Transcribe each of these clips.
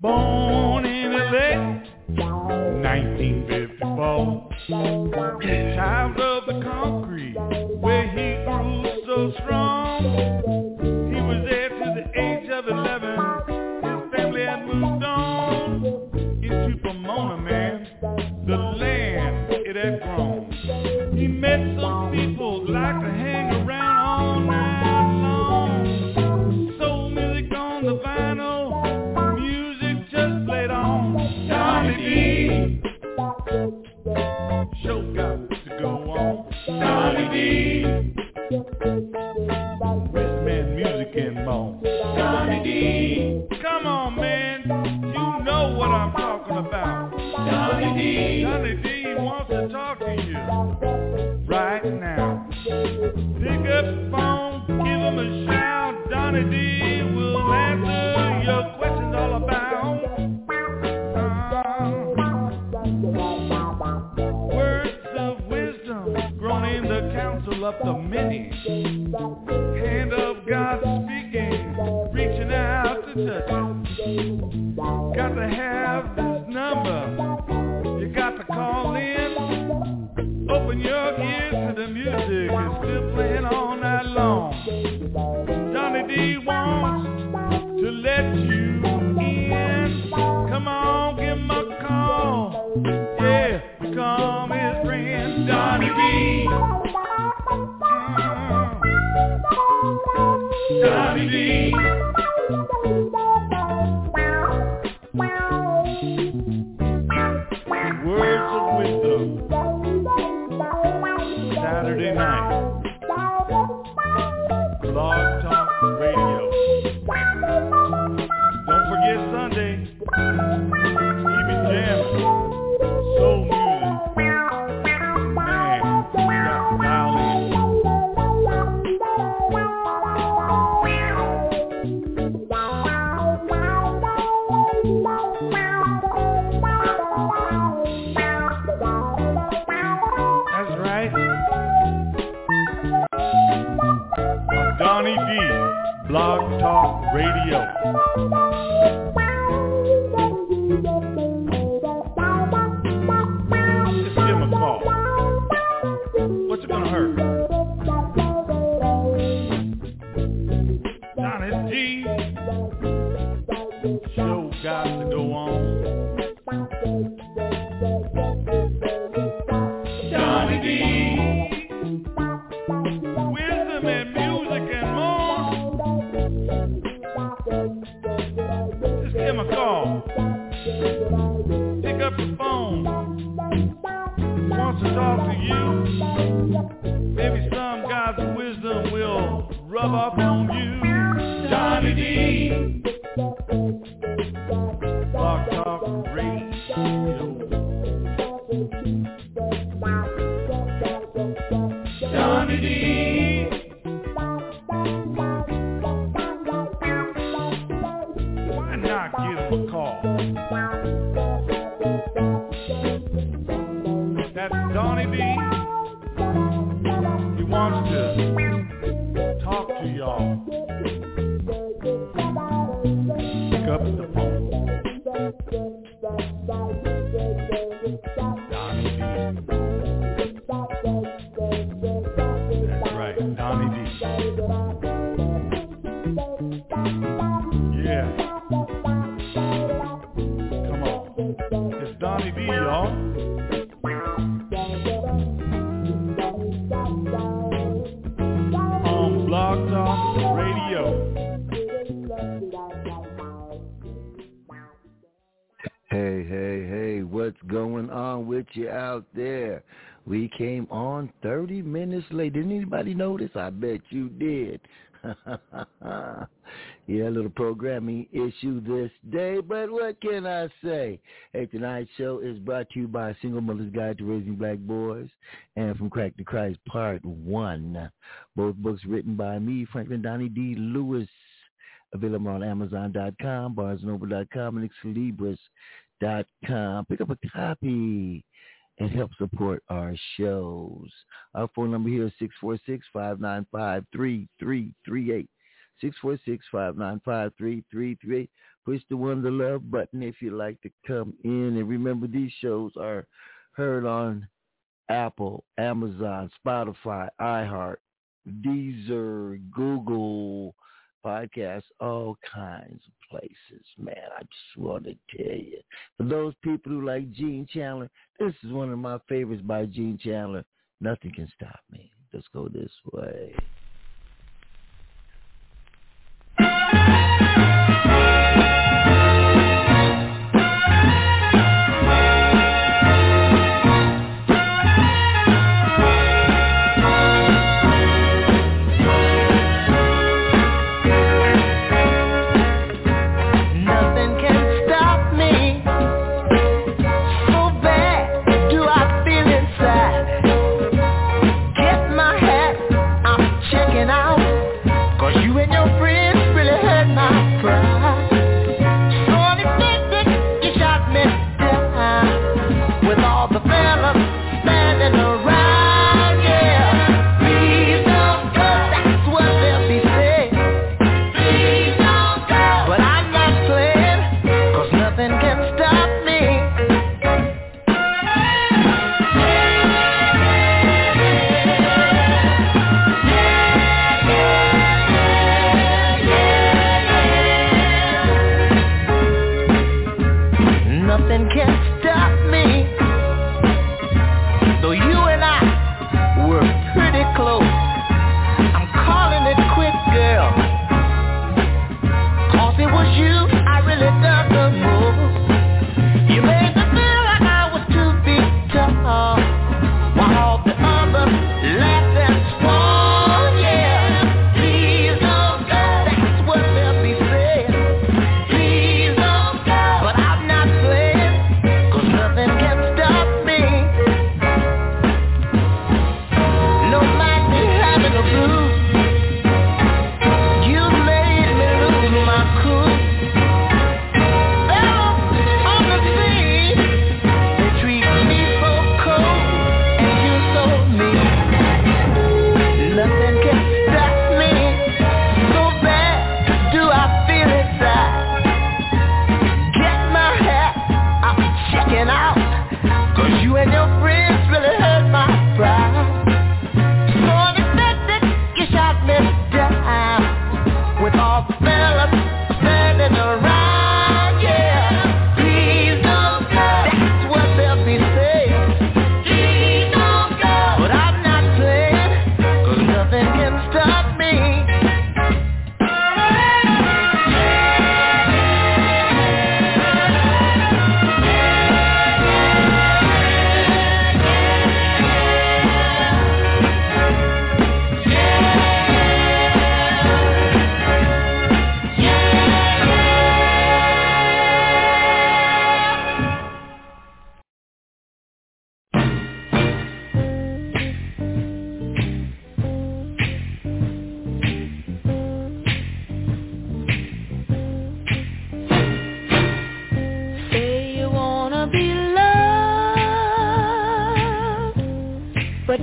Born in LA, 1954. In Child of the concrete, where he grew so strong. He was there to the age of 11. His family had moved on into Pomona, man. The land it had grown. He met some people. Donny D. Rich man music and more. Donny D. Come on, man. You know what I'm talking about. Donny D. Donny D. Anybody notice? I bet you did. yeah, little programming issue this day, but what can I say? Hey, tonight's show is brought to you by Single Mother's Guide to Raising Black Boys and From Crack to Christ Part 1. Both books written by me, Franklin Donnie D. Lewis. Available on Amazon.com, BarnesandNoble.com, and Xlibris.com. Pick up a copy and help support our shows. Our phone number here is 646-595-3338. 646-595-3338. Push the one the love button if you'd like to come in. And remember, these shows are heard on Apple, Amazon, Spotify, iHeart, Deezer, Google, podcasts, all kinds of places, man. I just want to tell you. For those people who like Gene Chandler, this is one of my favorites by Gene Chandler. Nothing can stop me. Let's go this way.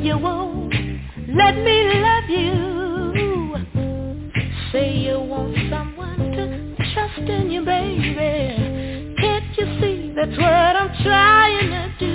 you won't let me love you. Say you want someone to trust in you, baby. Can't you see that's what I'm trying to do?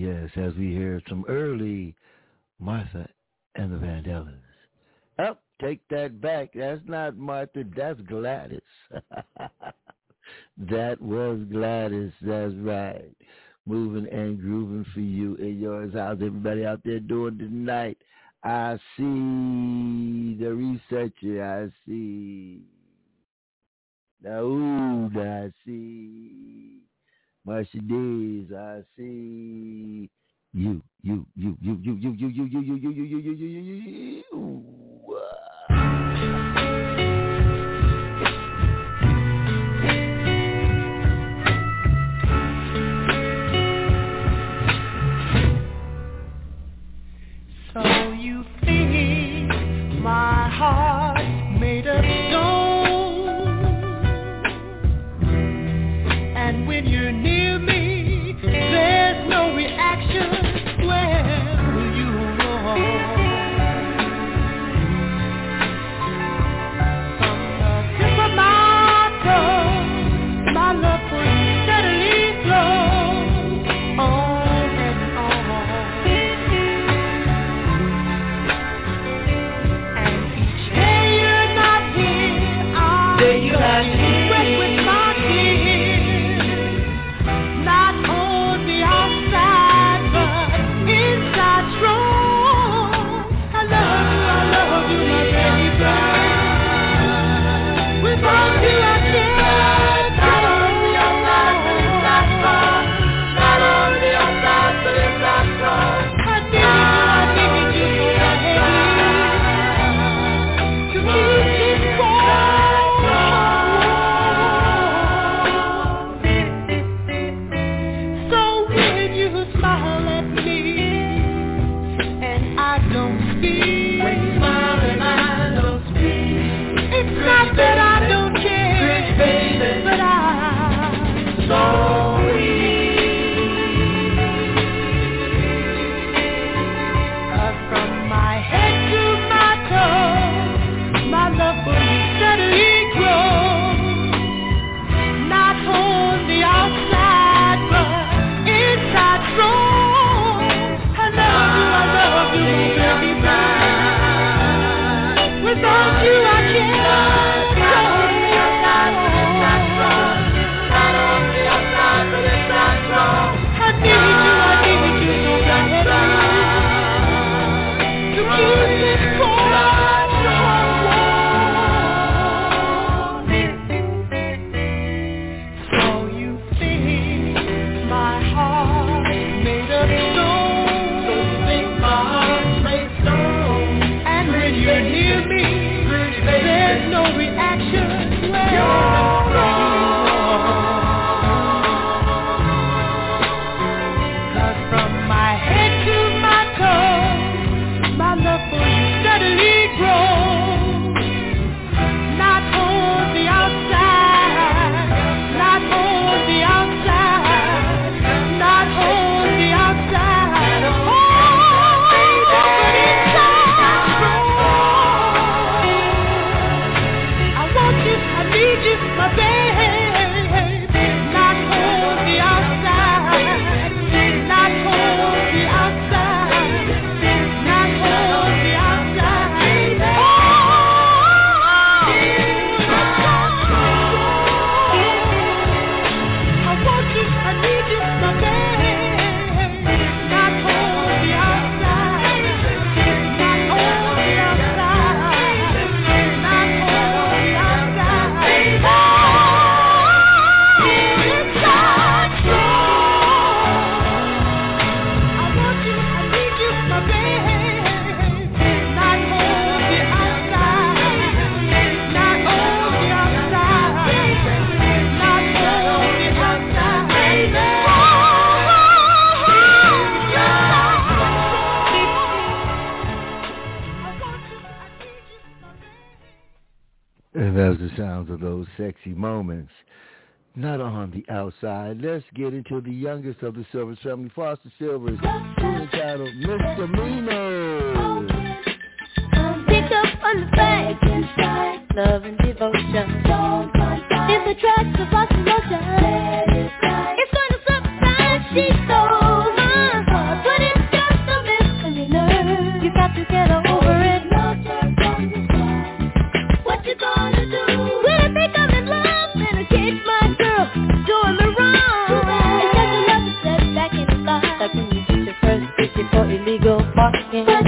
yes, as we heard some early Martha and the Vandellas. Oh, take that back. That's not Martha. That's Gladys. that was Gladys. That's right. Moving and grooving for you and yours. How's everybody out there doing tonight? I see the researcher. I see. Now, ooh, I see. Marsha Dees. I see You, you, you, you, you, you, you, you, you, you, you, you, you, you, you, you, you, of the Sylvers family, Foster Sylvers, entitled Misdemeanor. Pick up on the inside, love and devotion. A track of Foster Motion. It's gonna surprise Nancy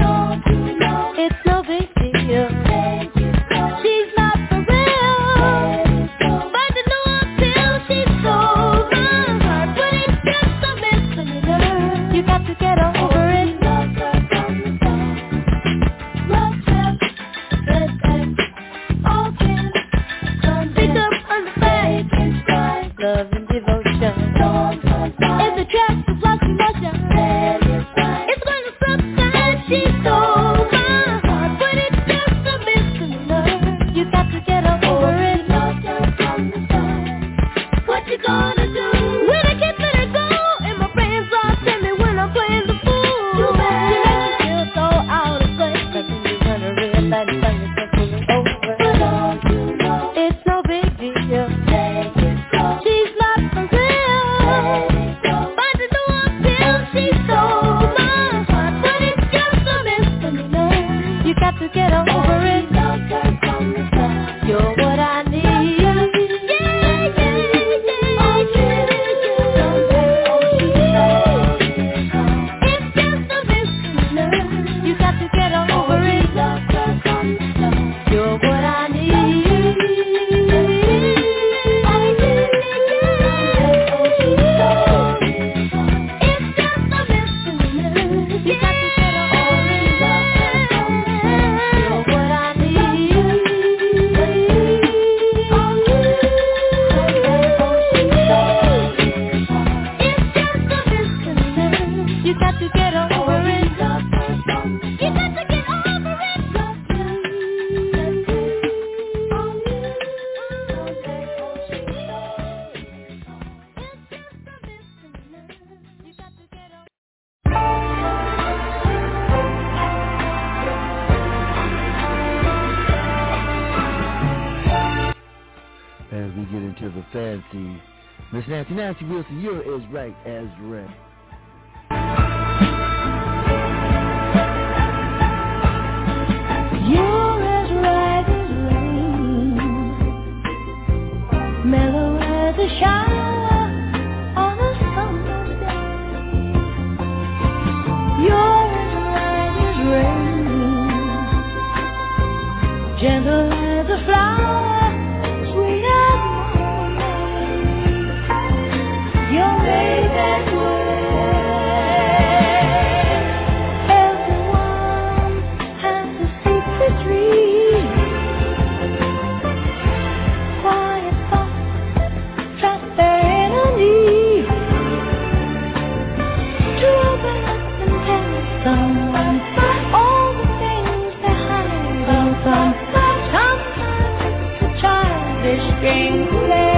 gentle as a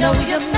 right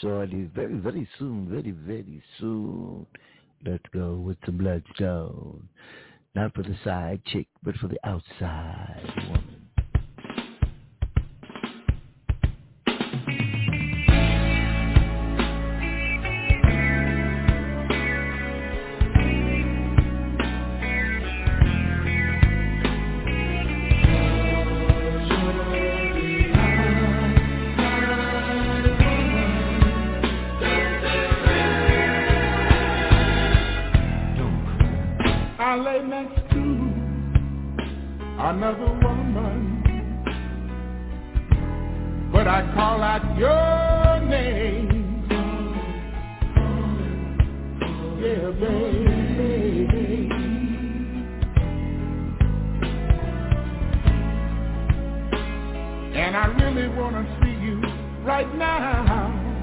shortly. Very, very soon. Very, very soon. Let's go with the bloodstone. Not for the side chick, but for the outside woman. another woman, but I call out your name. Yeah, baby. And I really wanna see you right now,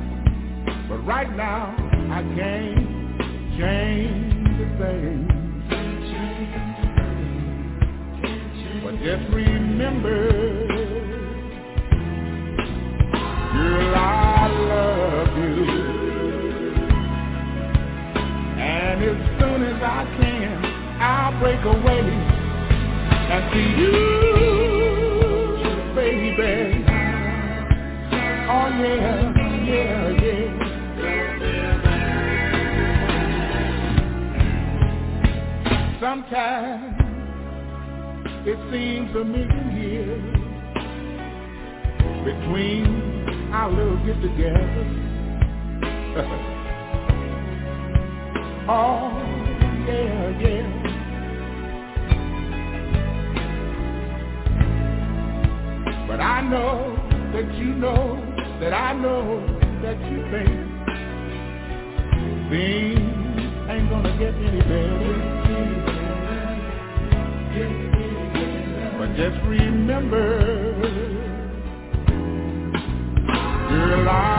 but right now I can't change a thing. But just remember, girl, I love you. And as soon as I can, I'll break away and see you, baby. Oh yeah, yeah, yeah. Sometimes it seems a million years between our little get-togethers. Oh, yeah, yeah. But I know that you know that I know that you think things ain't gonna get any better. Just remember, girl, I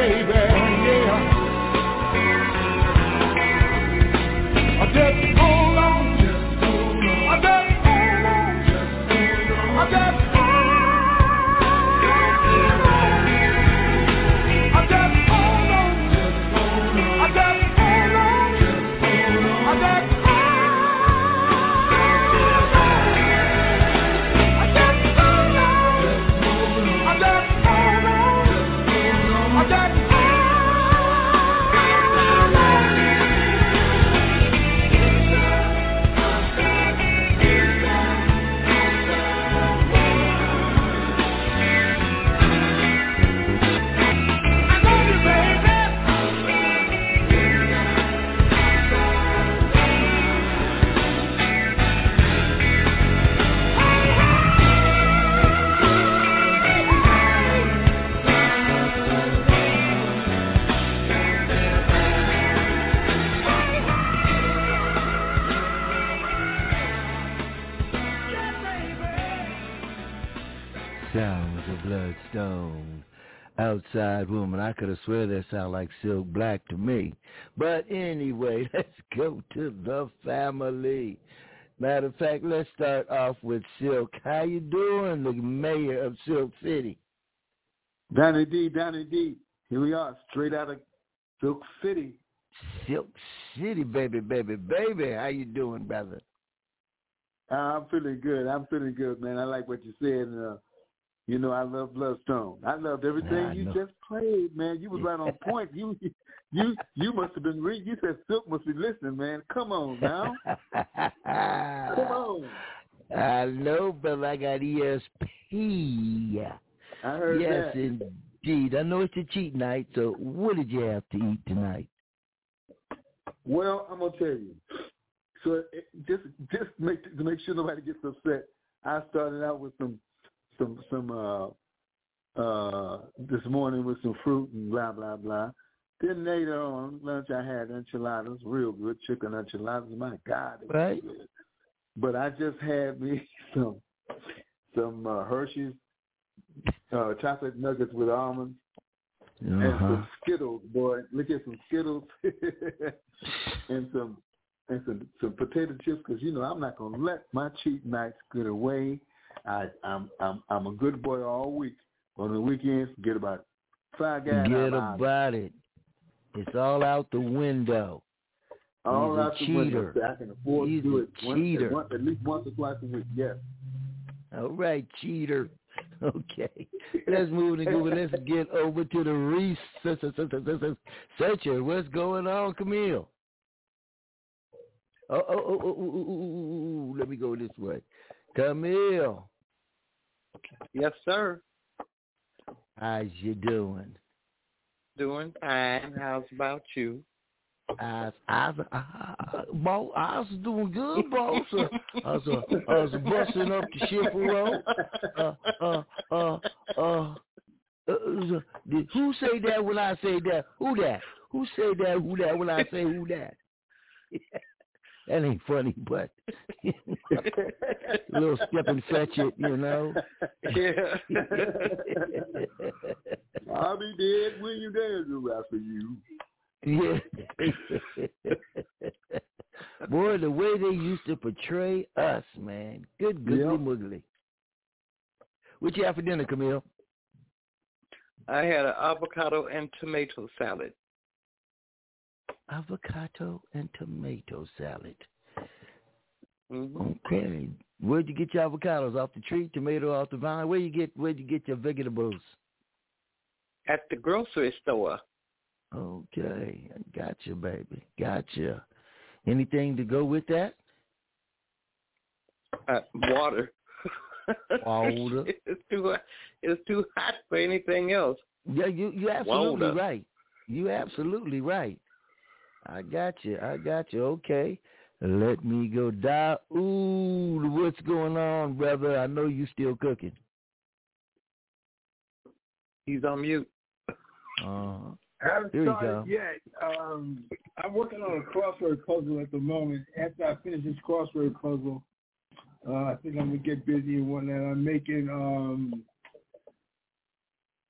baby, yeah. I just Outside woman. I could have swear that sounded like Silk Black to me. But anyway, let's go to the family. Matter of fact, let's start off with Silk. How you doing, the mayor of Silk City? Donny D, Donny D. Here we are, straight out of Silk City. Silk City, baby, baby, baby. How you doing, brother? Uh, I'm feeling good. I'm feeling good, man. I like what you said. Uh, you know, I love Bloodstone. I loved everything I you know. just played, man. You was right on point. You, you, you must have been reading. You said Silk must be listening, man. Come on now. Come on. I know, brother. I got ESP. I heard yes, that. indeed. I know it's a cheat night, so what did you have to eat tonight? Well, I'm gonna tell you. So it, just just make to make sure nobody gets upset. I started out with some some some uh uh this morning with some fruit and blah blah blah. Then later on lunch I had enchiladas, real good chicken enchiladas. My God, Right. good. But I just had me some some uh, Hershey's uh, chocolate nuggets with almonds and Uh-huh. some Skittles, boy. Look at some Skittles and some and some some potato chips because you know I'm not gonna let my cheat nights get away. I, I'm I'm I'm a good boy all week. On the weekends, forget about it. Fry guy, Forget about it. It's all out the window. All He's out a cheater. The window. I can afford He's to do it. Cheater. Once, at least once or twice a week. Yes. All right, cheater. Okay, let's move the Google. Let's get over to the research. What's going on, Camille? Oh oh, oh, oh, oh, oh, oh, oh, oh, oh, let me go this way. Camille, Yes, sir. how's you doing? Doing fine. How's about you? I, I, I, boss, I was doing good, boss. Uh, I was, uh, I was busting up the ship road. Uh, uh, uh, uh, uh, who say that when I say that? Who that? Who say that? Who that when I say who that? that ain't funny, but a little step and fetch it, you know. Yeah. I'll be dead when you dance after you. Yeah. Boy, the way they used to portray us, man. Good googly Yep. moogly. What you have for dinner, Camille? I had an avocado and tomato salad. Avocado and tomato salad. hmm Okay. Where'd you get your avocados? Off the tree? Tomato off the vine? Where you get where'd you get your vegetables? At the grocery store. Okay. Gotcha, baby. Gotcha. Anything to go with that? Uh, water. Water. it's too it's too hot for anything else. Yeah, you you absolutely right. You absolutely right. I got you. I got you. Okay. Let me go die. Ooh, what's going on, brother? I know you still cooking. He's on mute. Uh-huh. I haven't Here you started go. yet. Um, I'm working on a crossword puzzle at the moment. After I finish this crossword puzzle, uh, I think I'm gonna get busy and whatnot. I'm making um,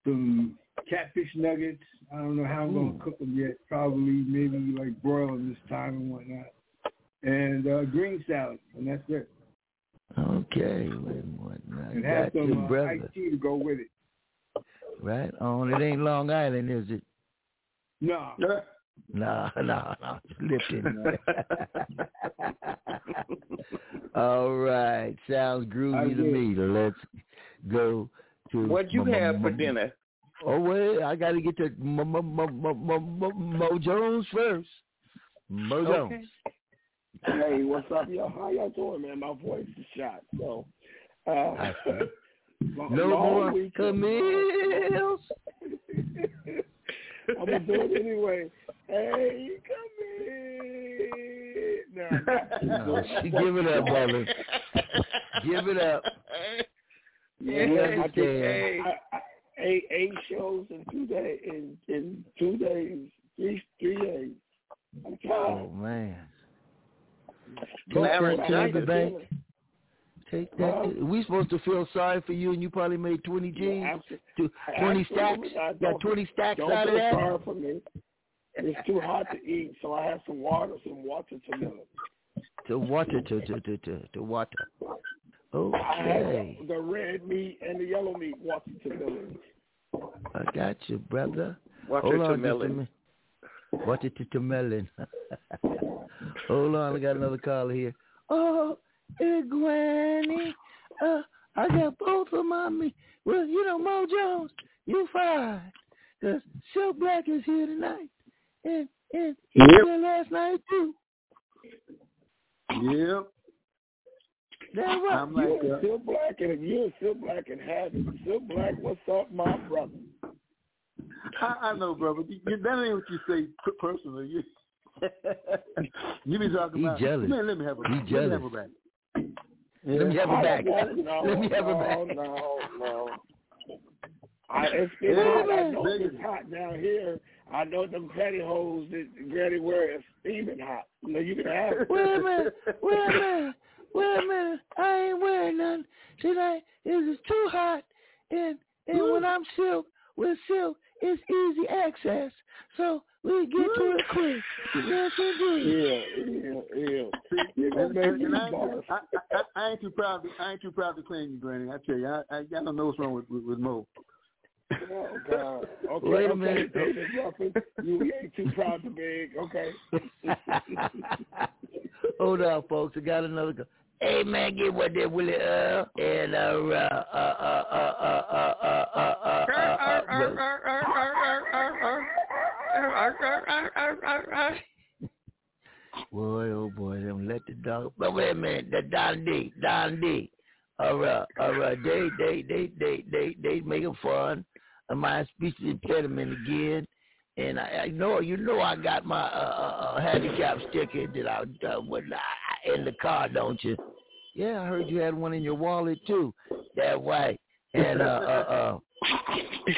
some catfish nuggets. I don't know how I'm Ooh. gonna cook them yet. Probably maybe like broil them this time and whatnot. And uh, green salad, and that's it. Okay. Wait what? I And have got some uh, iced tea to go with it. Right on. It ain't Long Island, is it? No, No, no, no. Lipton. All right. Sounds groovy to me. Let's go to What'd you m- m- have for dinner? Oh wait, I got to get to Mo, Mo, Mo, Mo, Mo, Mo, Mo Jones first. Mo Jones. Okay. Hey, what's up, y'all? How y'all doing, man? My voice is shot. So, uh, I see. long- No long more weekend. Camille's. I'm gonna do it anyway. Hey, come here. Nah, No, she give it up, brother. Give it up. Yeah, We I understand. did I, I, eight eight shows in two days in in two days, three three days. I'm tired. Oh man. Take Larry that to Knight the bank. Take that. To, we supposed to feel sorry for you, and you probably made twenty G's, Absolutely. to- twenty stacks. Absolutely. I Got don't- twenty stacks Don't out of feel that. sorry for me. It's too hot to eat, so I have some water, some water to milk. To water, to to to to, to water. I Okay, have the red meat and the yellow meat water to milk. I got you, brother. Water Hold to on just a melon. minute. Water to, melon. Hold on, I got another caller here. Oh, hey, Granny. Uh, I got both of my. Well, you know, Mo Jones, you fine. Because Silk Black is here tonight. And, and he was there last night, too. Yep. That's right. I'm like, You're uh, still black and you're still black and it. Still black, what's up, my brother? I, I know, brother. You, you- that ain't what you say p- personally. You, you be talking He about. jealous. Man, let me have a He Let me have a back. Let me have I it back. don't Let me have no, it back. No, no, I, it's, it's Yeah, hot. I know it's hot down here. I know them pantyhose that Granny wears steaming hot. You know, you can have it. Wait a minute. Wait a minute. Wait a minute. I ain't wearing none tonight. It is too hot. And and when I'm silk, with silk, it's easy access. So we get to it quick. Yes, indeed. Yeah, yeah, yeah. See, You gonna and, make and, me and I, ain't too, I, I, I ain't too proud. To, I ain't too proud to claim you, Granny. I tell you, I, I, I don't know what's wrong with, with, with Mo. Oh God. Okay, Wait a okay, minute. David Ruffin. You ain't too proud to beg. Okay. Hold on, folks. I got another go. Hey man, get what that Willie uh and uh uh uh uh uh uh uh uh uh uh uh uh Boy, oh boy, them let the dog. But wait a minute, the Don D, Don D. All right. They, they, they, they, they, they making fun of my speech impediment again, and I, I know you know I got my uh, uh, uh handicap sticker that I uh, when I, in the car, don't you? Yeah, I heard you had one in your wallet too. That way. And uh, uh, uh,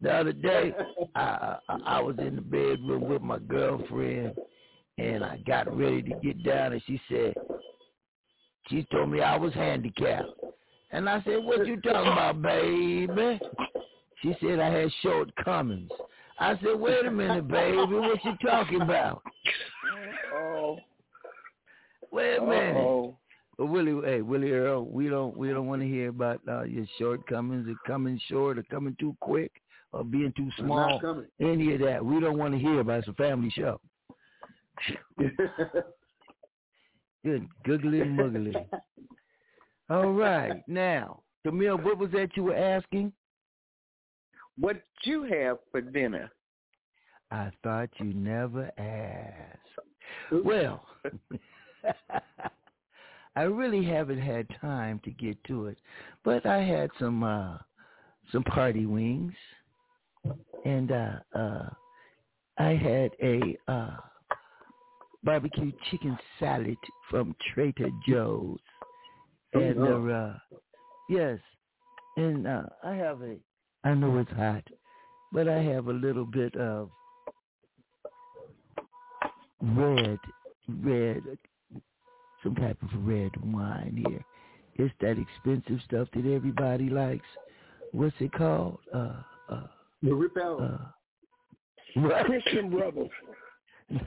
the other day, I, I I was in the bedroom with my girlfriend, and I got ready to get down, and she said, she told me I was handicapped, and I said, "What you talking about, baby?" She said I had shortcomings. I said, "Wait a minute, baby, what you talking about?" Wait a minute. Uh-oh. But Willie, hey Willie Earl, we don't we don't want to hear about uh, your shortcomings or coming short or coming too quick or being too small. Any of that. We don't want to hear about. It's a family show. Good googly muggly. All right, now Camille, what was that you were asking? What you have for dinner? I thought you never asked. Well, I really haven't had time to get to it, but I had some uh some party wings, and uh uh I had a uh barbecue chicken salad from Trader Joe's, and Oh, uh yes, and uh I have a I know it's hot, but I have a little bit of red, red, some type of red wine here. It's that expensive stuff that everybody likes. What's it called? Uh, uh, the rip out. uh, what? Christian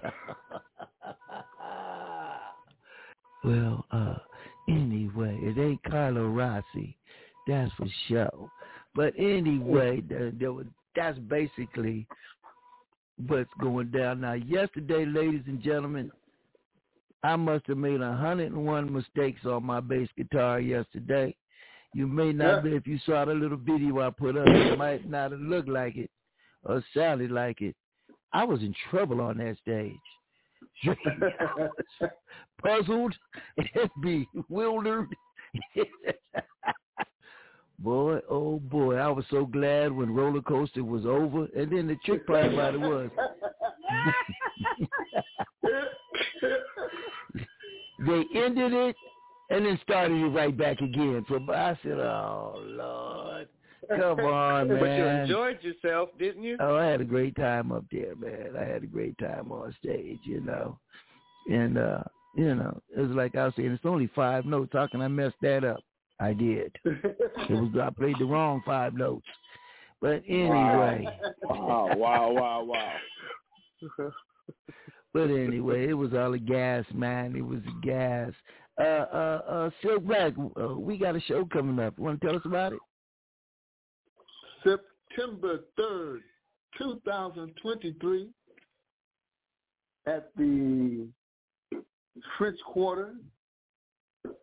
well, uh, anyway, it ain't Carlo Rossi, that's for sure. But anyway, the, the, was- that's basically what's going down now. Yesterday, ladies and gentlemen, I must have made 101 mistakes on my bass guitar yesterday. You may not Yeah. be, if you saw the little video I put up, it might not have looked like it or sounded like it. I was in trouble on that stage. puzzled and bewildered. boy, oh boy, I was so glad when roller coaster was over. And then the trick part about it was they ended it and then started it right back again. So I said, "Oh Lord, come on, man." But you enjoyed yourself, didn't you? Oh, I had a great time up there, man. I had a great time on stage, you know. And uh, you know, it was like I was saying, it's only five notes. How can I mess that up? I did. It was I played the wrong five notes. But anyway, Wow, wow, wow, wow. but anyway, it was all a gas, man. It was a gas. Uh, uh, uh, Silk Black, uh, we got a show coming up. You want to tell us about it? September 3rd, 2023, at the French Quarter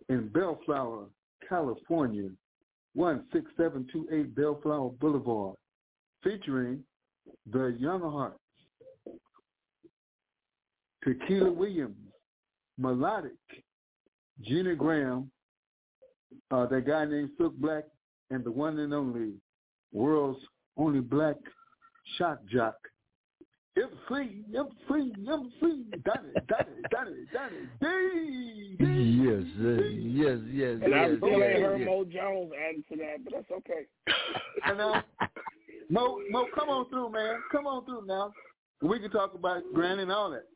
in Bellflower, California, 16728 Bellflower Boulevard, featuring the Young Hearts, Tequila Williams, Melodic, Gina Graham, uh, that guy named Silk Black, and the one and only world's only black shock jock. MC, MC, MC, Donnie, Donnie, Donnie, Donnie, D, D. Yes, uh, yes, yes, And I yes, still yes, ain't heard yes. Mo Jones adding to that, but that's okay. I know. Mo, Mo, come on through, man. Come on through now. We can talk about Granny and all that.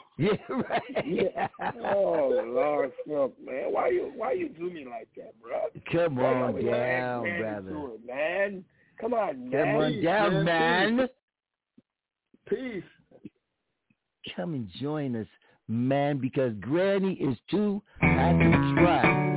Yeah, right. Oh Lord, fuck, man, why you why you do me like that, bro? Come Why on you down, Granny brother. it, man. Come on, Come man. on down, man, man. Peace. Come and join us, man, because Granny is too hot to try.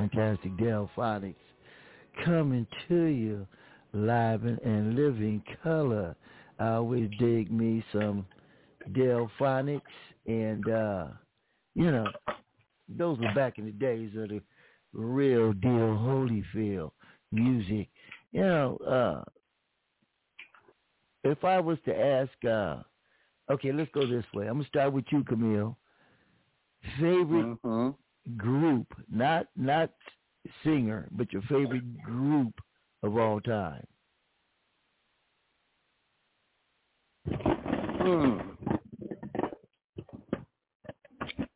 Fantastic Delfonics coming to you live and, and living color. I always dig me some Delfonics and uh you know, those were back in the days of the real deal Holyfield music. You know, uh if I was to ask uh okay, let's go this way. I'm gonna start with you, Camille. Favorite Mhm. Group, not not singer, but your favorite group of all time. Hmm.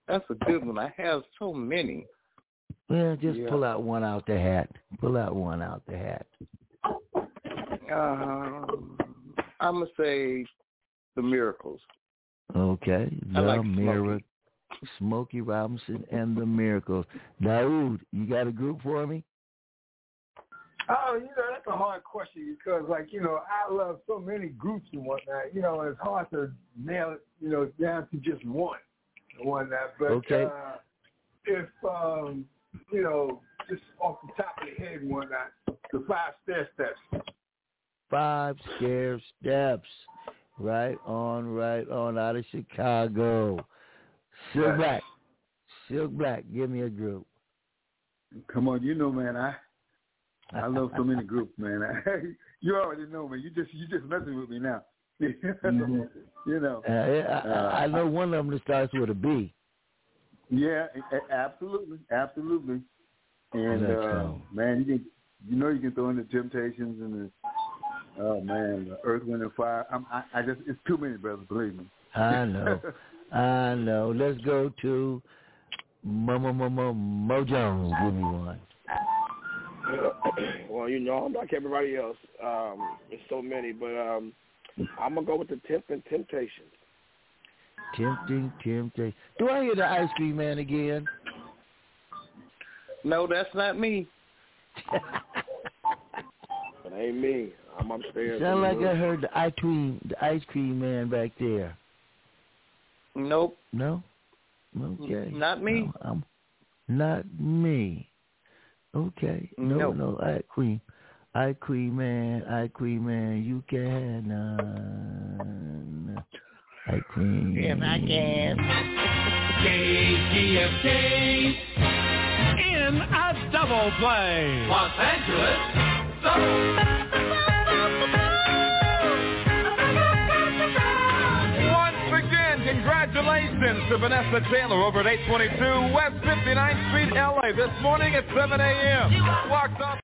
That's a good one. I have so many. Well, just Yeah. pull out one out the hat. Pull out one out the hat. Um, I'm gonna say the Miracles. Okay. The like Smokey. Smokey Robinson and the Miracles. Daoud, you got a group for me? Oh, you know, that's a hard question because, like, you know, I love so many groups and whatnot. You know, it's hard to nail it, you know, down to just one and whatnot. But Okay. uh, if, um, you know, just off the top of the head and whatnot, the five stair steps. Five Scare Steps. Right on, right on out of Chicago. Silk Yes. Black. Silk Black, give me a group. Come on, you know, man. I I love so many groups, man. I, you already know, man. You just you just messing with me now. Mhm. You know. Uh, I, I, I know one of them that starts with a B. Yeah, absolutely, absolutely. And uh, man, you can you know you can throw in the Temptations and the oh man, the Earth, Wind and Fire. I'm, I I just it's too many, brothers. Believe me. I know. I know. Let's go to Mo Mo Mo Mo Mo Jones, give me one. well, you know, I'm like everybody else. Um, there's so many, but um, I'm gonna go with the Tempting Temptations. Tempting Temptation. Do I hear the ice cream man again? No, that's not me. It ain't me. I'm upstairs. Sound like I heard the ice cream, the ice cream man back there. Nope. No. Okay. Not me. No, I'm not me. Okay. No, Nope. no, I cream. I cream man, I cream man, you can uh, have none. Ice cream. Yes, I can. KGFK in a double play. Los Angeles. Once to Vanessa Taylor over at 822 West 59th Street, LA. This morning at 7 a.m. Walked off.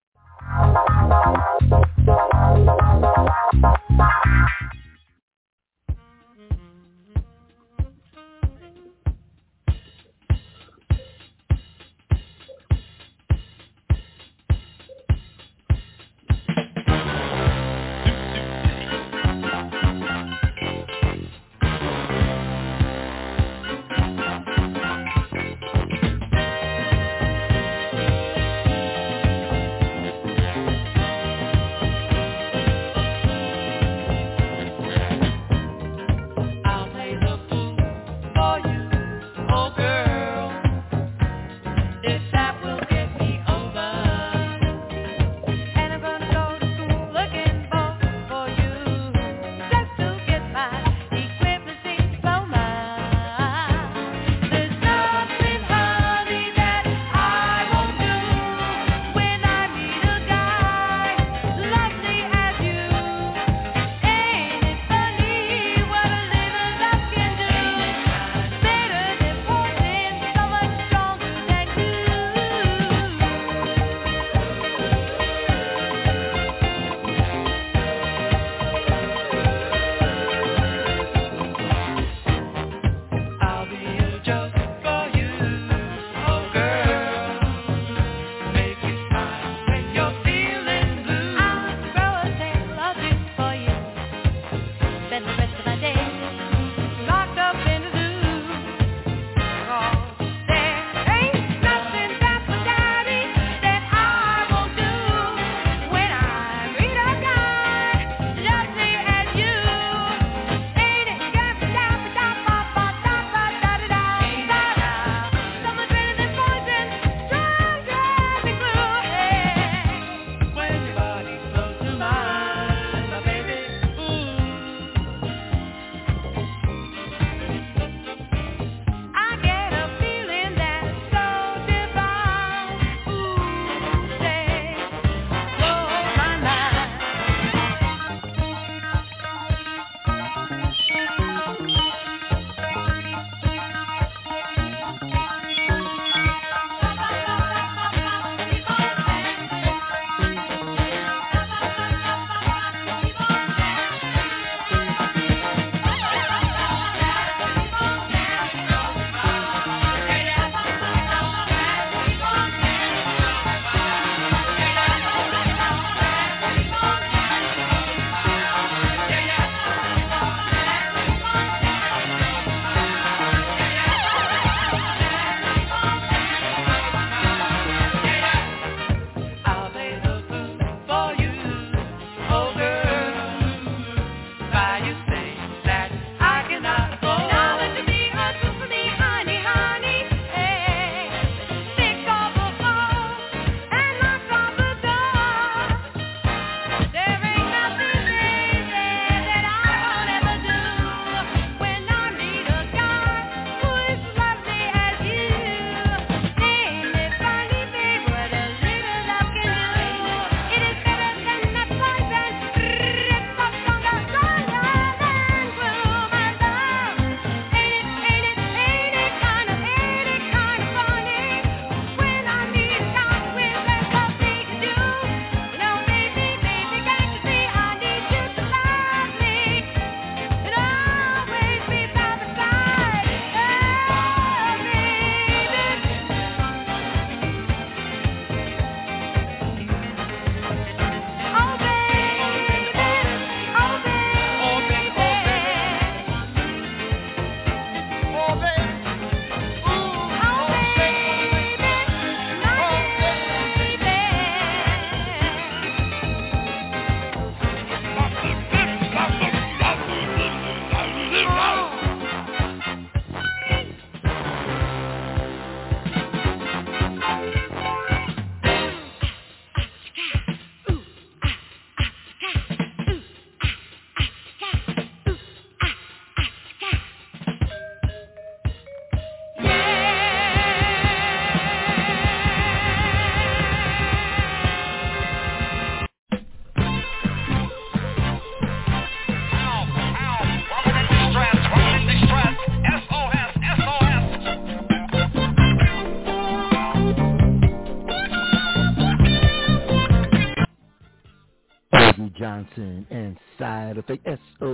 And Side Effect SOS.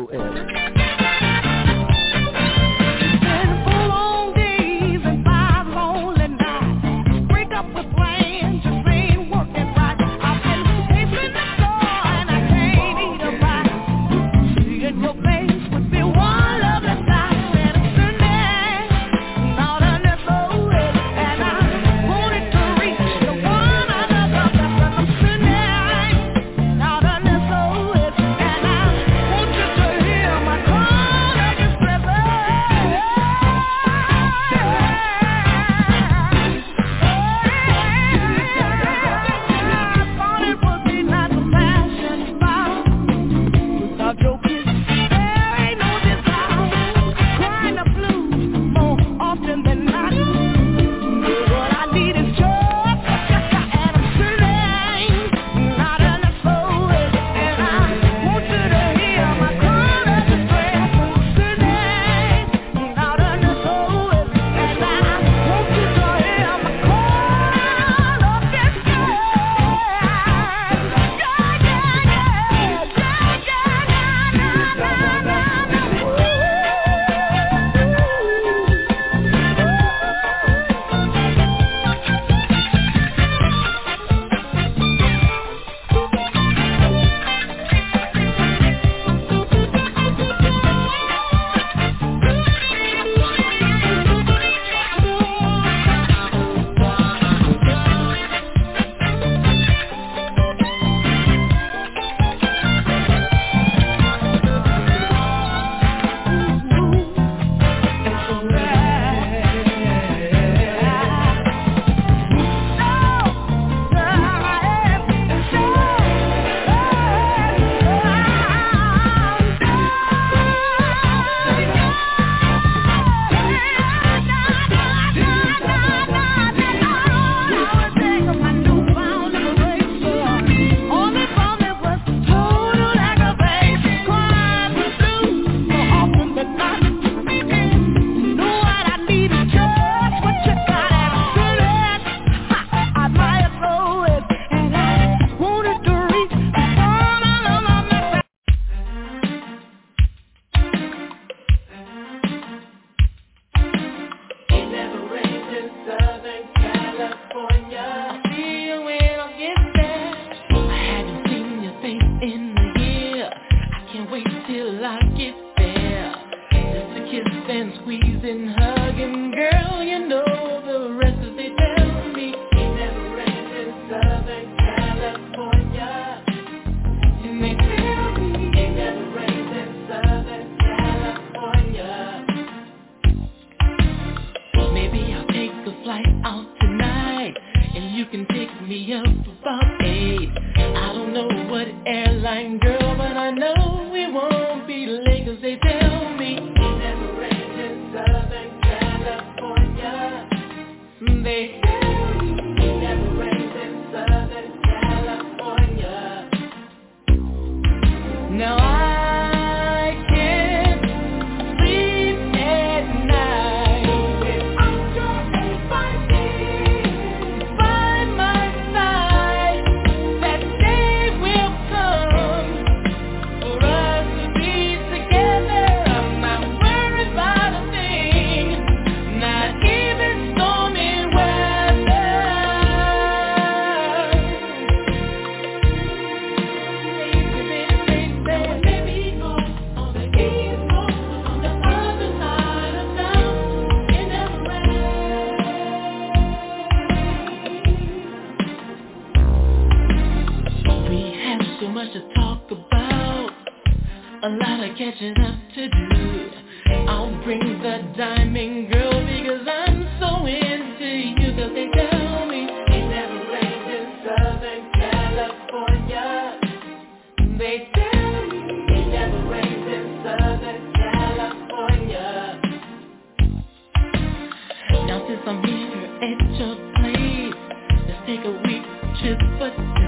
but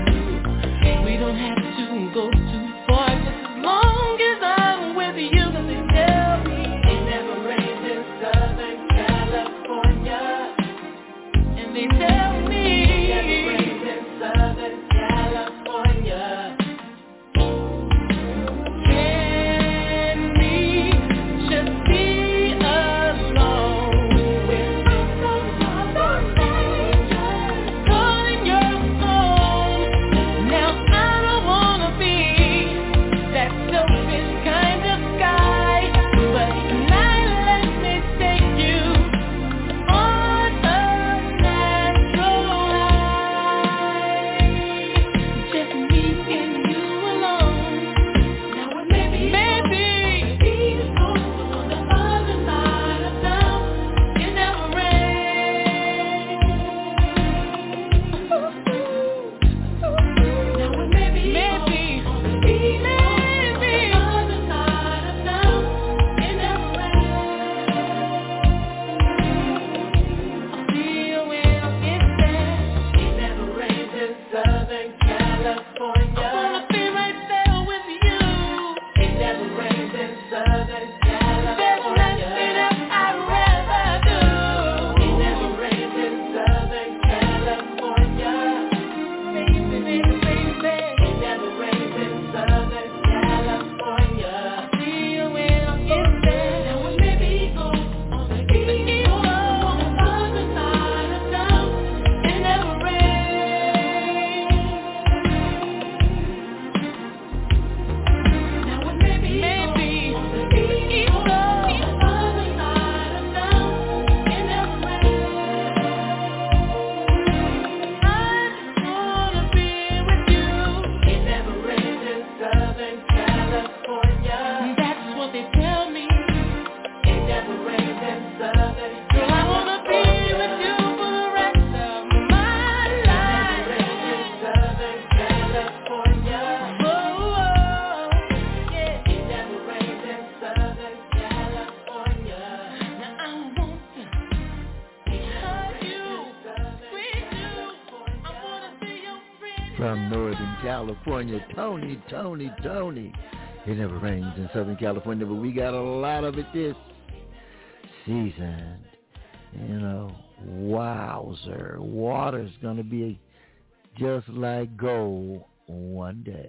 California. Tony, Tony, Tony. It never rains in Southern California, but we got a lot of it this season. You know, wowzer. Water's going to be just like gold one day.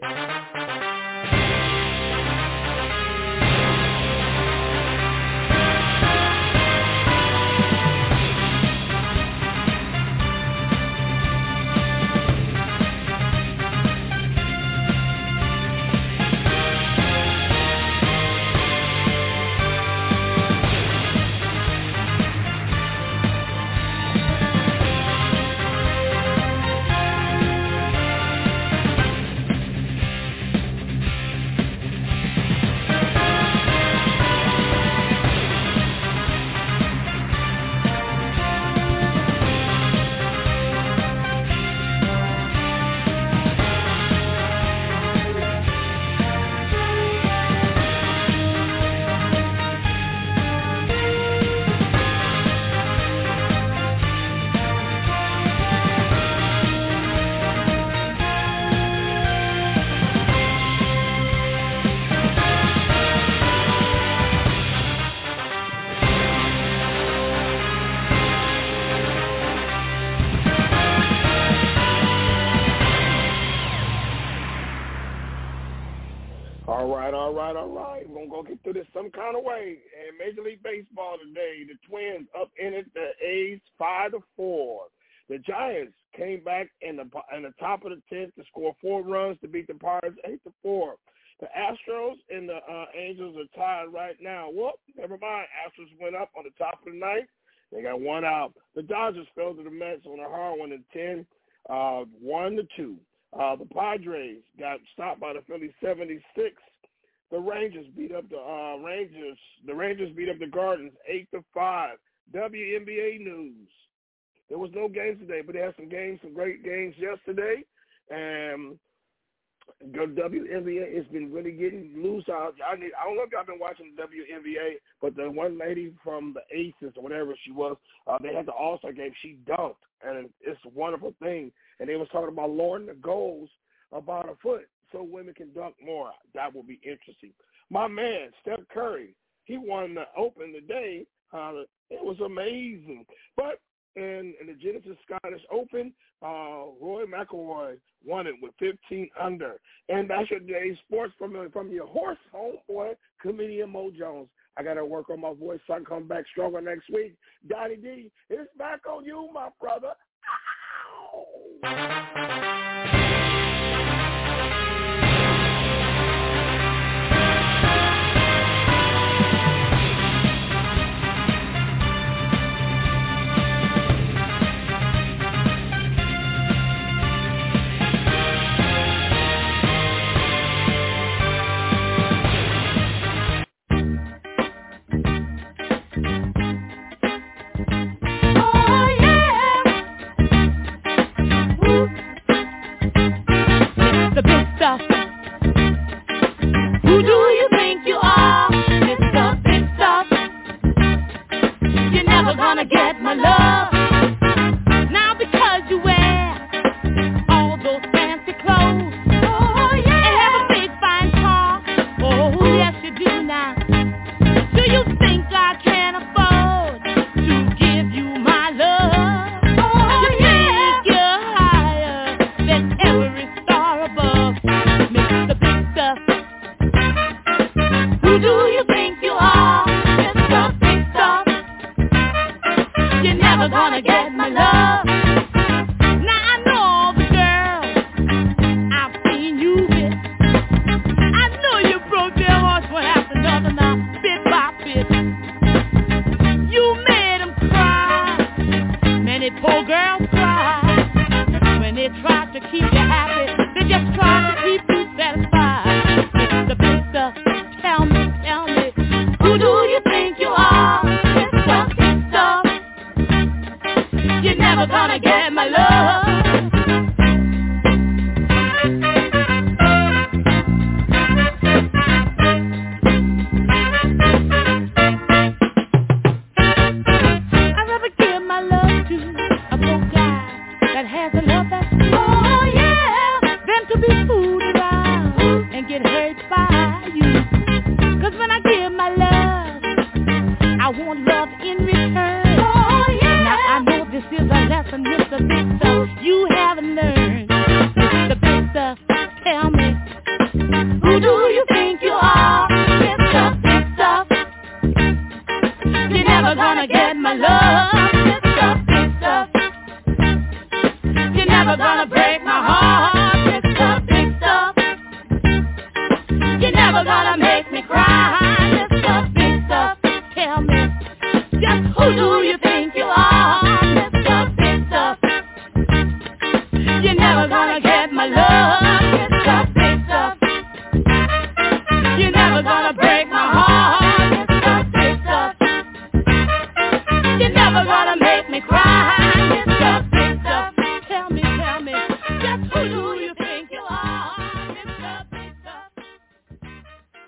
Through this some way. And Major League Baseball today, the Twins up in it, the A's five to four. The Giants came back in the in the top of the tenth to score four runs to beat the Pirates eight to four. The Astros and the uh, Angels are tied right now. Whoop, never mind. Astros went up on the top of the ninth. They got one out. The Dodgers fell to the Mets on a hard one in ten, uh, one to two. Uh, the Padres got stopped by the Phillies 76. The Rangers beat up the uh, Rangers. The Rangers beat up the Guardians eight to five. WNBA news. There was no games today, but they had some games, some great games yesterday. And the WNBA has been really getting loose out. I need. I don't know if y'all been watching the WNBA, but the one lady from the Aces or whatever she was, uh, they had the All Star game. She dunked, and it's a wonderful thing. And they was talking about lowering the goals about a foot so women can dunk more. That will be interesting. My man Steph Curry, he won the Open today. Uh, it was amazing, but in, in the Genesis Scottish Open, uh, Rory McIlroy won it with 15 under. And that's your day's sports from from your hoarse homeboy, comedian Mo Jones. I got to work on my voice so I can come back stronger next week. Donny D, it's back on you, my brother.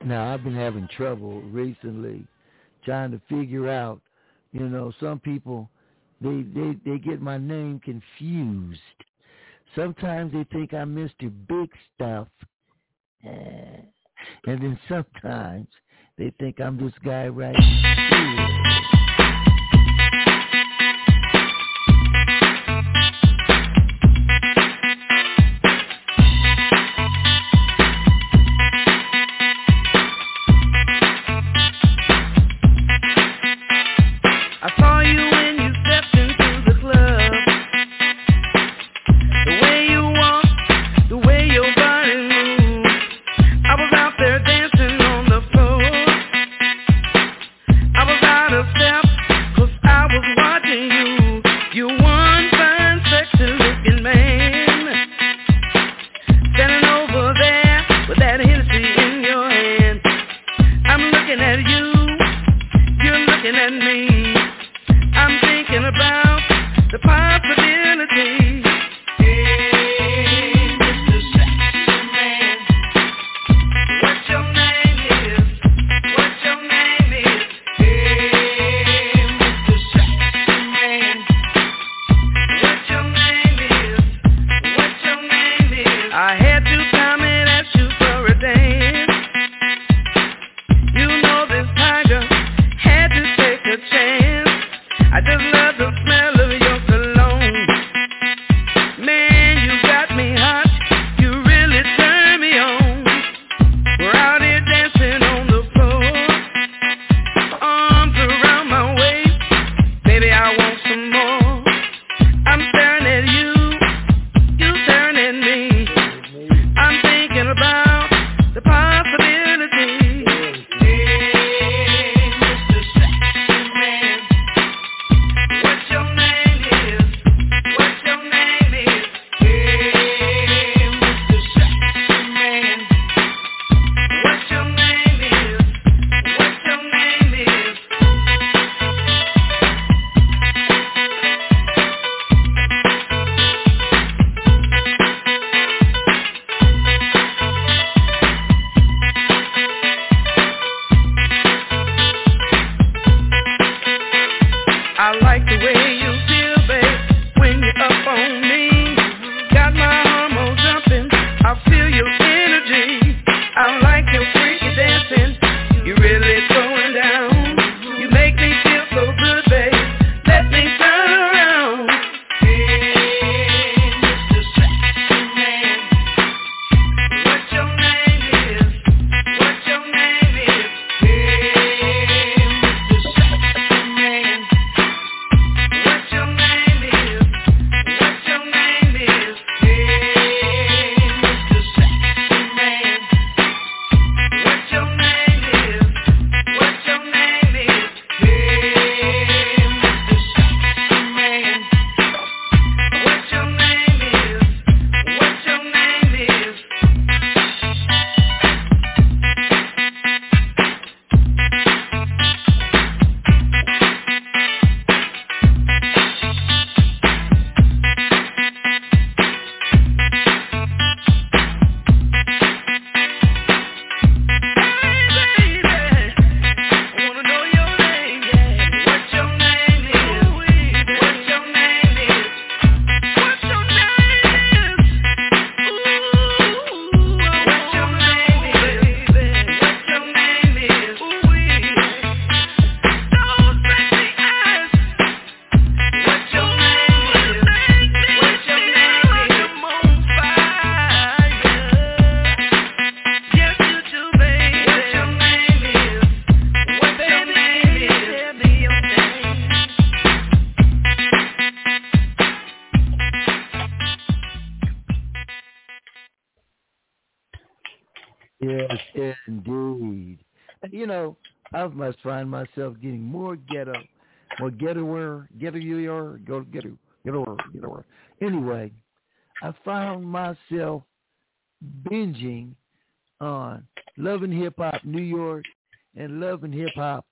Now, I've been having trouble recently trying to figure out, you know, some people, they, they, they get my name confused. Sometimes they think I'm Mr. Big Stuff. Eh, and then sometimes they think I'm this guy right here. Must find myself getting more ghetto, more ghettoer, ghettoer, go ghetto, ghettoer, ghettoer. Anyway, I found myself binging on Love and Hip Hop New York and Love and Hip Hop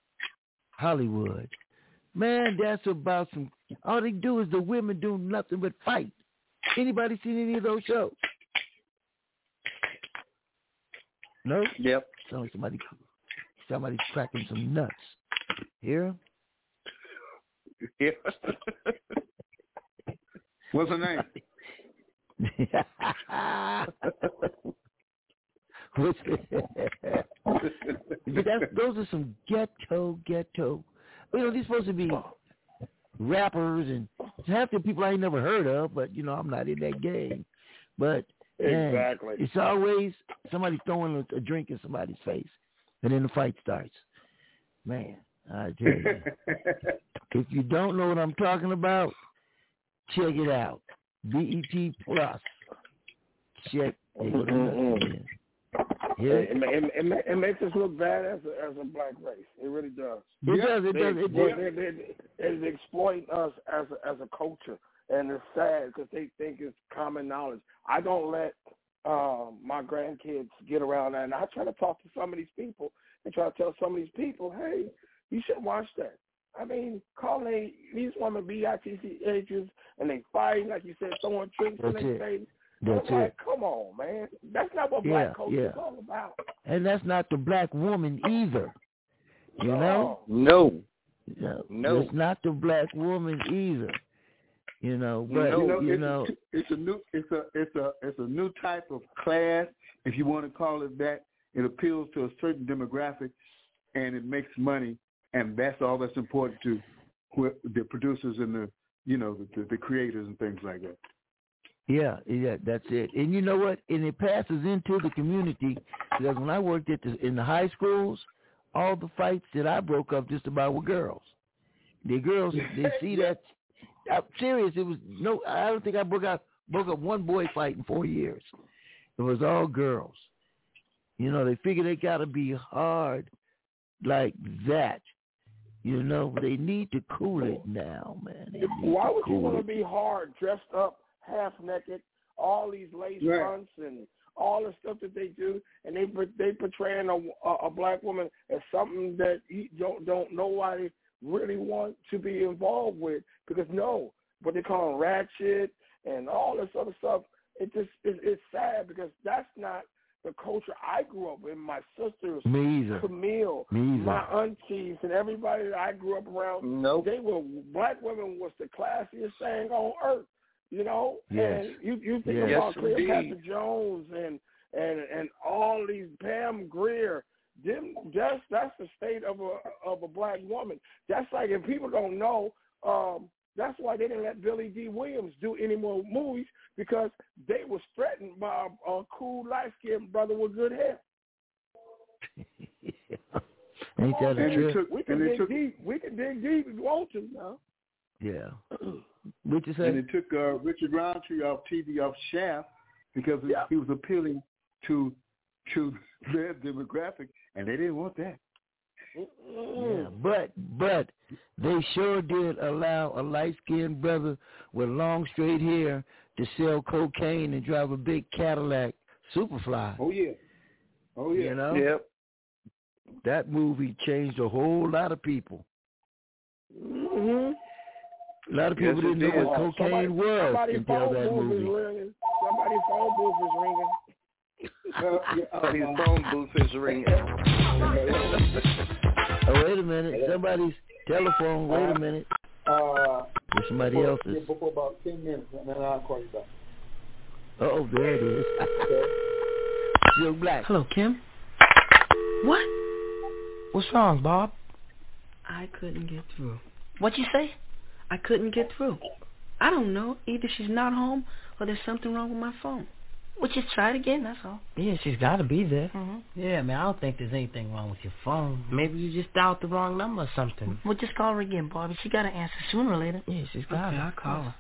Hollywood. Man, that's about some. All they do is the women do nothing but fight. Anybody seen any of those shows? No. Yep. Sounds like somebody, somebody's cracking some nuts. Hear 'em? Yeah. What's her name? That's, those are some ghetto, ghetto. You know, these supposed to be rappers and half the people I ain't never heard of, but you know, I'm not in that game. But man, Exactly. it's always somebody throwing a, a drink in somebody's face, and then the fight starts. Man, I tell you, if you don't know what I'm talking about, check it out. BET Plus. Check. Hey, what I'm saying. Yeah, It, it, it, it, it makes us look bad as a, as a black race. It really does. it Yeah, does. It They, does. It they, does. they, they, it's exploiting us as a, as a culture, and it's sad because they think it's common knowledge. I don't let um, my grandkids get around that, and I try to talk to some of these people and try to tell some of these people, hey, you should watch that. I mean, calling these women BITC agents and they fight, like you said, throwing drinks in That's their face. That's I'm like, come on, man. That's not what Yeah, black culture yeah. is all about. And that's not the black woman either. You know? No. No, No. it's not the black woman either. You know, but you know, you it's, know, a, it's a new it's a it's a it's a new type of class, if you want to call it that. It appeals to a certain demographic, and it makes money, and that's all that's important to the producers and the you know the, the creators and things like that. yeah, yeah, that's it. And you know what? And it passes into the community because when I worked at the in the high schools, all the fights that I broke up just about were girls. The girls they see that. I'm serious. It was no. I don't think I broke out broke up one boy fight in four years. It was all girls. You know, they figure they got to be hard like that. You know, they need to cool it now, man. Why to would you want to it. be hard, dressed up, half naked, all these lace Right. fronts and all the stuff that they do, and they they portraying a, a, a black woman as something that you don't don't nobody really want to be involved with because no, what they call ratchet and all this other stuff. It just it, it's sad because that's not the culture I grew up in. My sisters, Me either. Camille, Me either. my aunties, and everybody that I grew up around Nope. they were black women was the classiest thing on earth, you know. Yes. And you you think Yes. about Yes, Cleopatra indeed. Jones and and and all these Pam Grier. Them that's that's the state of a of a black woman. That's like if people don't know, um, that's why they didn't let Billy Dee Williams do any more movies because they was threatened by a, a cool light skinned brother with good hair. Ain't that a And it trip? took We can and it dig took deep. We can dig deep if you want to. No. Yeah. What you say? and it took uh, Richard Roundtree off TV off Shaft because Yeah. he was appealing to to their demographic, and they didn't want that. Yeah, but but they sure did allow a light skinned brother with long straight hair to sell cocaine and drive a big Cadillac Superfly. Oh yeah, oh yeah. You know Yep. that movie changed a whole lot of people. Mm-hmm. A lot of people it didn't know did. what cocaine was somebody's until phone that booth movie. Is ringing. Somebody's phone booth is ringing. Uh, yeah, Oh, his uh, phone booth is ringing. Oh wait a minute, somebody's telephone. Wait a minute, uh, there's somebody before, else's. yeah, before about ten minutes, and then I'll call you back. Oh, there it is. Silk Black. Hello, Kim. What? What's wrong, Bob? I couldn't get through. What'd you say? I couldn't get through. I don't know. Either she's not home or there's something wrong with my phone. Well, just try it again, that's all. Yeah, she's got to be there. Mm-hmm. Yeah, man, I don't think there's anything wrong with your phone. Maybe you just dialed the wrong number or something. Well, just call her again, Bobby. She got to answer sooner or later. Yeah, she's got Okay, it. I'll call her.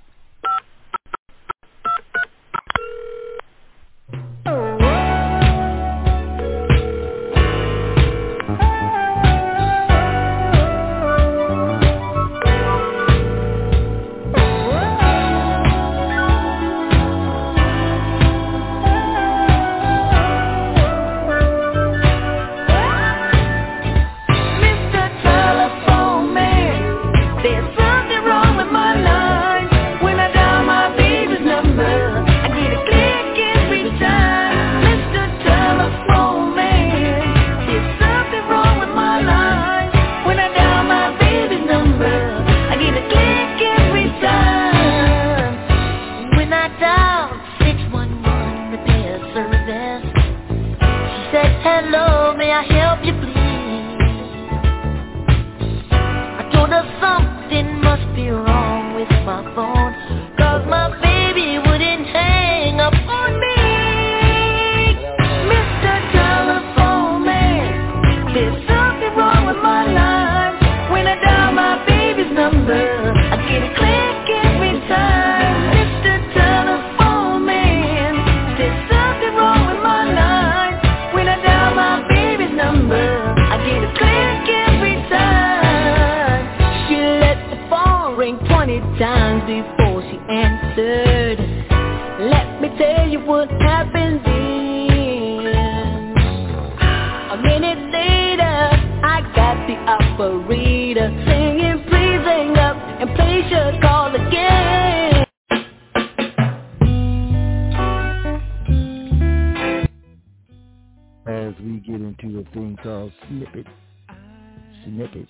Snippets.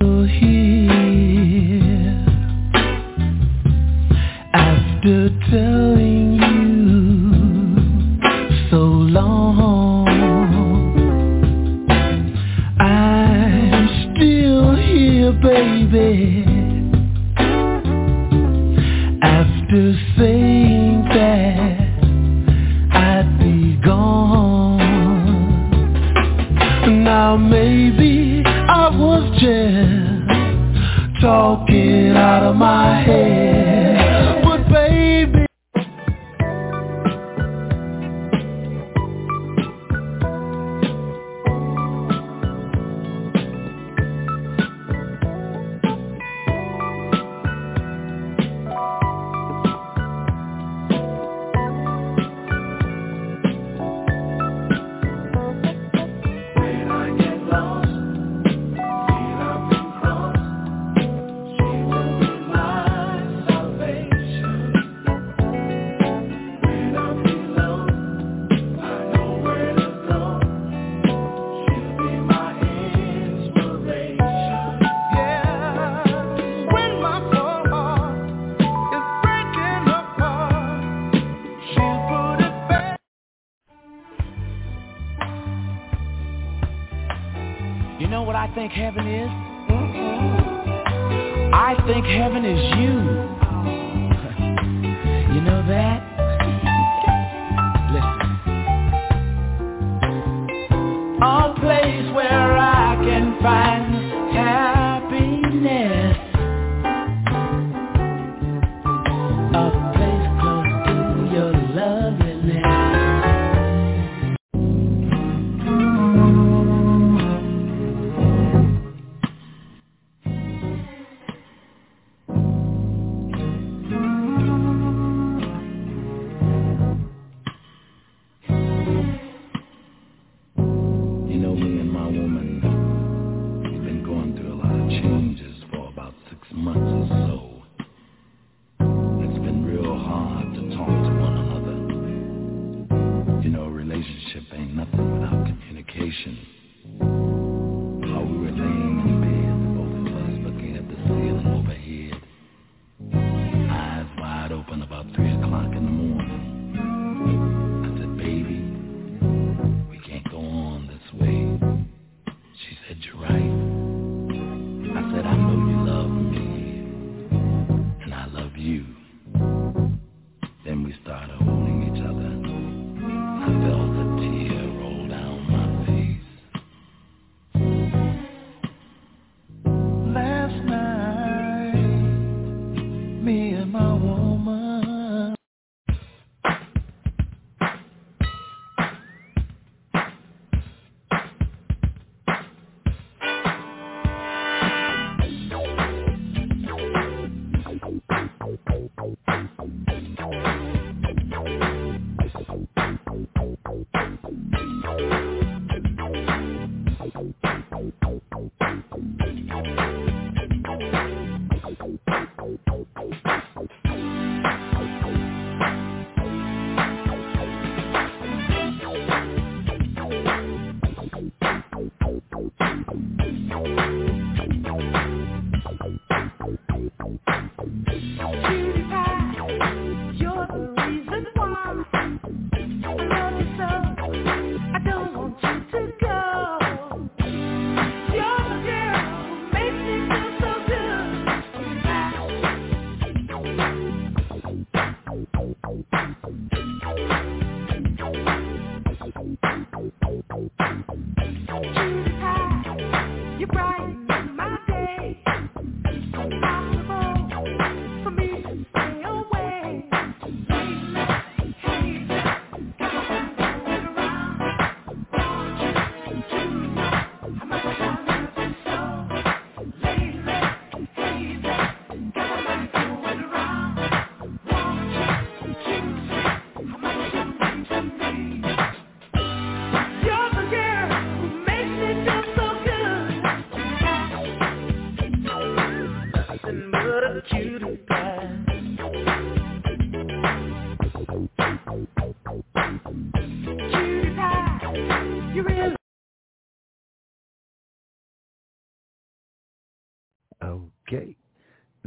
here after telling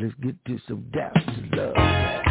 let's get to some Dallas love.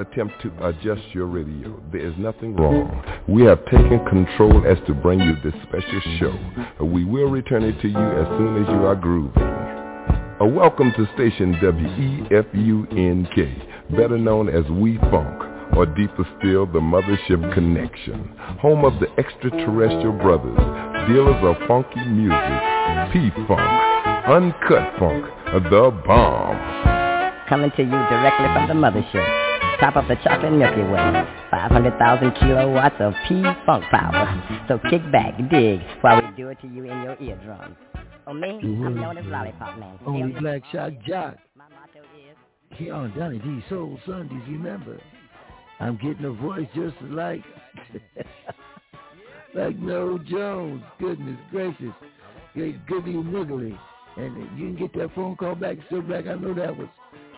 Attempt to adjust your radio. There is nothing wrong. We have taken control as to bring you this special show. We will return it to you as soon as you are grooving. A welcome to station WEFUNK, better known as We Funk, or deeper still, the Mothership Connection, home of the extraterrestrial brothers, dealers of funky music, P-Funk, Uncut Funk, the bomb. Coming to you directly from the Mothership top of the chocolate Milky Way. 500,000 kilowatts of P-Funk power. So kick back, dig, while we do it to you in your eardrums. Oh, me? I'm known as Lollipop Man. Oh, Only Black Shock Jock. My motto is... Here on Donny D Soul Sundays, remember, I'm getting a voice just like... like Mo Jones. Goodness gracious. Good, goody niggly. And you can get that phone call back, still back. I know that was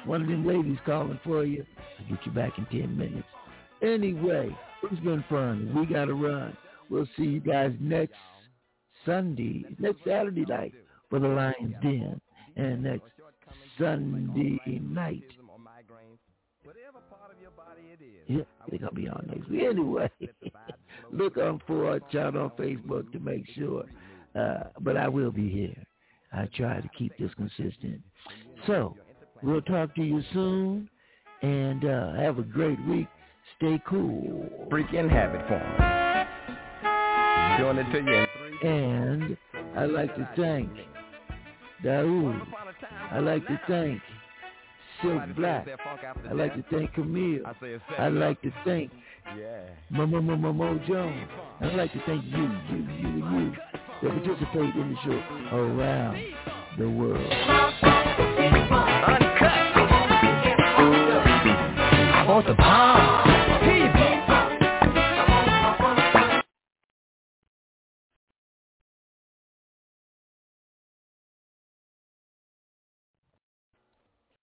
one of them ladies calling for you. I'll get you back in 10 minutes. Anyway, it's been fun. We got to run. We'll see you guys next Sunday, next Saturday night for the Lions Den, and next Sunday night. Whatever part of your body it is. Yeah, they're going to be on next week. Anyway, look on for it, chat on Facebook to make sure. Uh, but I will be here. I try to keep this consistent. So, We'll talk to you soon. And uh, have a great week. Stay cool. Freaking habit form. Doing it to you. And I'd like to thank Daoud. I'd like to thank Silk Black. I'd like to thank Camille. I'd like to thank Momo Mo Jones. I'd like to thank you, you, you, you that participate in the show around the world. The bomb.